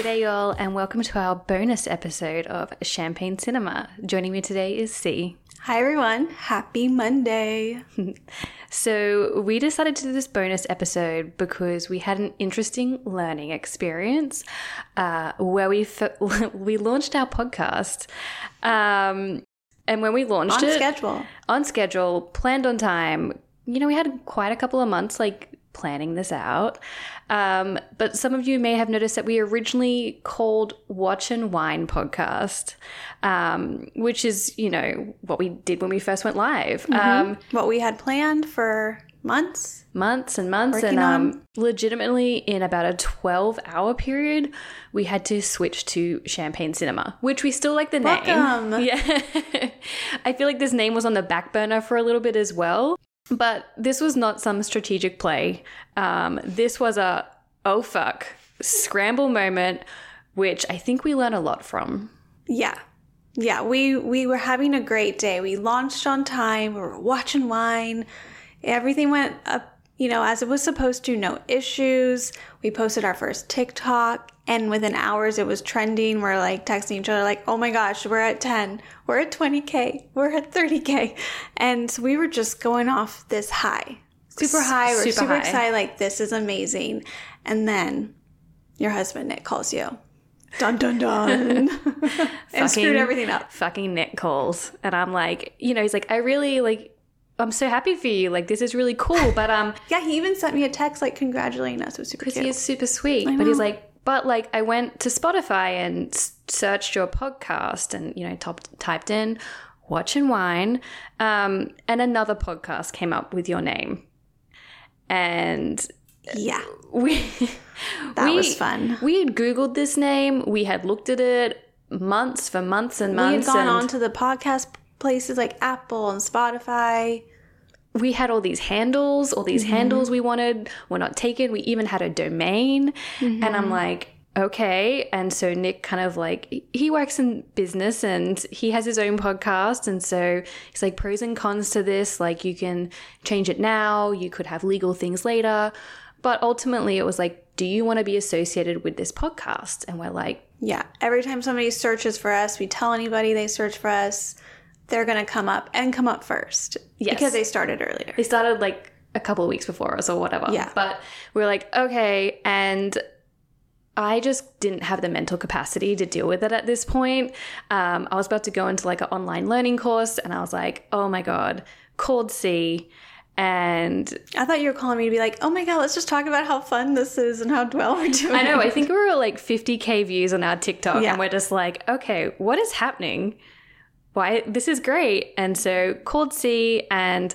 G'day, y'all, and welcome to our bonus episode of Champagne Cinema. Joining me today is C. Hi, everyone. Happy Monday. So, we decided to do this bonus episode because we had an interesting learning experience uh, where we f- we launched our podcast. Um, and when we launched On it, schedule. on schedule, planned on time. You know, we had quite a couple of months like planning this out. Um, but some of you may have noticed that we originally called Watch and Wine Podcast, um, which is, you know, what we did when we first went live. Um, What we had planned for months. months and months and um, on- legitimately in about a 12 hour period we had to switch to champagne cinema which we still like the Welcome. name yeah i feel like this name was on the back burner for a little bit as well but this was not some strategic play um, this was a oh fuck scramble moment which i think we learned a lot from Yeah. Yeah, we we were having a great day. We launched on time. We were watching wine. Everything went up, you know, as it was supposed to. No issues. We posted our first TikTok, and within hours it was trending. We're like texting each other, like, "Oh my gosh, we're at ten. We're at twenty k. We're at thirty k," and we were just going off this high, super high. We're Super super, high. excited. Like this is amazing. And then your husband Nick calls you. Dun dun dun. and screwed everything up. Fucking Nick calls, and I'm like, you know, he's like, I really like, I'm so happy for you. Like, this is really cool, but um, Yeah, he even sent me a text like congratulating us. It was super cute. he is super sweet. But he's like, but like, I went to Spotify and searched your podcast, and you know, top, typed in "Watch and Wine," um, and another podcast came up with your name, and yeah, we that we- was fun. We had Googled this name. We had looked at it months for months and months. We had gone and on to the podcast places like Apple and Spotify. We had all these handles, all Mm-hmm. these handles we wanted were not taken. We even had a domain. And Mm-hmm. I'm like, okay. And so Nick kind of like, he works in business and he has his own podcast. And so he's like, pros and cons to this. Like, you can change it now, you could have legal things later. But ultimately, it was like, do you want to be associated with this podcast? And we're like, Yeah, every time somebody searches for us, we tell anybody they search for us, they're going to come up and come up first Yes. because they started earlier. They started like a couple of weeks before us or whatever. Yeah. But we are like, okay. And I just didn't have the mental capacity to deal with it at this point. Um, I was about to go into like an online learning course and I was like, oh my God, called C. And I thought you were calling me to be like, "Oh my god, let's just talk about how fun this is and how well we're doing." I know, I think we were like 50K views on our TikTok Yeah. and we're just like, okay, what is happening? Why? This is great. And so called C and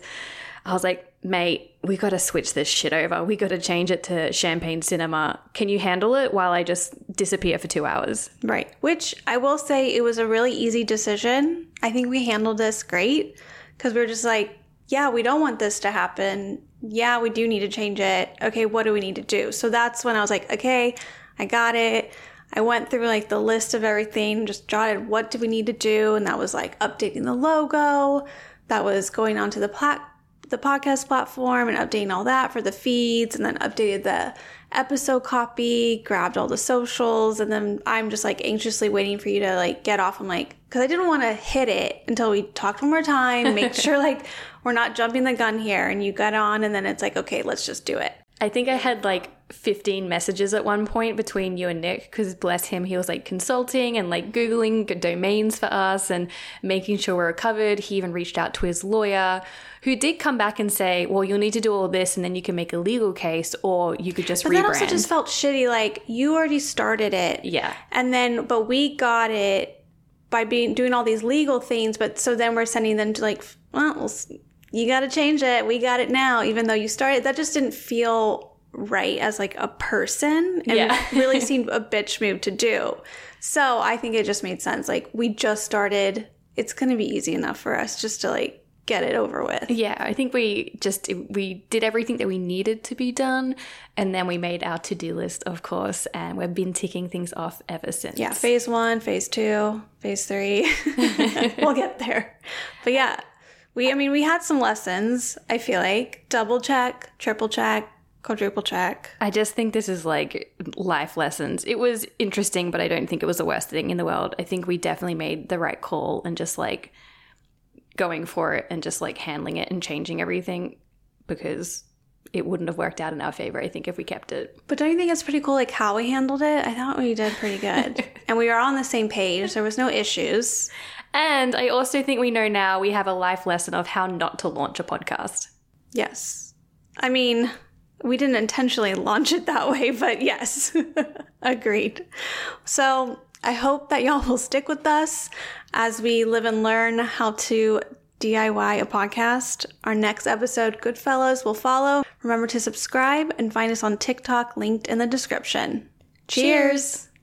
I was like, mate, we got to switch this shit over. We got to change it to Champagne Cinema. Can you handle it while I just disappear for two hours? Right. Which I will say it was a really easy decision. I think we handled this great because we were just like, yeah, we don't want this to happen. Yeah, we do need to change it. Okay, what do we need to do? So that's when I was like, okay, I got it. I went through like the list of everything, just jotted what do we need to do, and that was like updating the logo. That was going onto the plat the podcast platform and updating all that for the feeds, and then updated the episode copy, grabbed all the socials, and then I'm just like anxiously waiting for you to like get off. I'm like, because I didn't want to hit it until we talked one more time, make sure like we're not jumping the gun here, and you got on, and then it's like, okay, let's just do it. I think I had like 15 messages at one point between you and Nick because bless him, he was like consulting and like Googling g- domains for us and making sure we we're covered. He even reached out to his lawyer who did come back and say, well, you'll need to do all this and then you can make a legal case or you could just But rebrand. that also just felt shitty. Like you already started it, yeah. and then but we got it by being doing all these legal things. But so then we're sending them to like, well, we'll you got to change it. We got it now, even though you started. That just didn't feel right as like a person, and Yeah. really seemed a bitch move to do. So I think it just made sense. Like we just started. It's going to be easy enough for us just to like get it over with. Yeah, I think we just we did everything that we needed to be done, and then we made our to do list, of course, and we've been ticking things off ever since. Yeah, phase one, phase two, phase three. we'll get there. But yeah, we, I mean, we had some lessons, I feel like double check, triple check, quadruple check. I just think this is like life lessons. It was interesting, but I don't think it was the worst thing in the world. I think we definitely made the right call and just like going for it and just like handling it and changing everything because it wouldn't have worked out in our favor, I think, if we kept it. But don't you think it's pretty cool, like how we handled it? I thought we did pretty good. and we were all on the same page. There was no issues. And I also think we know now we have a life lesson of how not to launch a podcast. Yes. I mean, we didn't intentionally launch it that way, but yes, agreed. So I hope that y'all will stick with us as we live and learn how to DIY a podcast. Our next episode, Goodfellas, will follow. Remember to subscribe and find us on TikTok, linked in the description. Cheers. Yeah.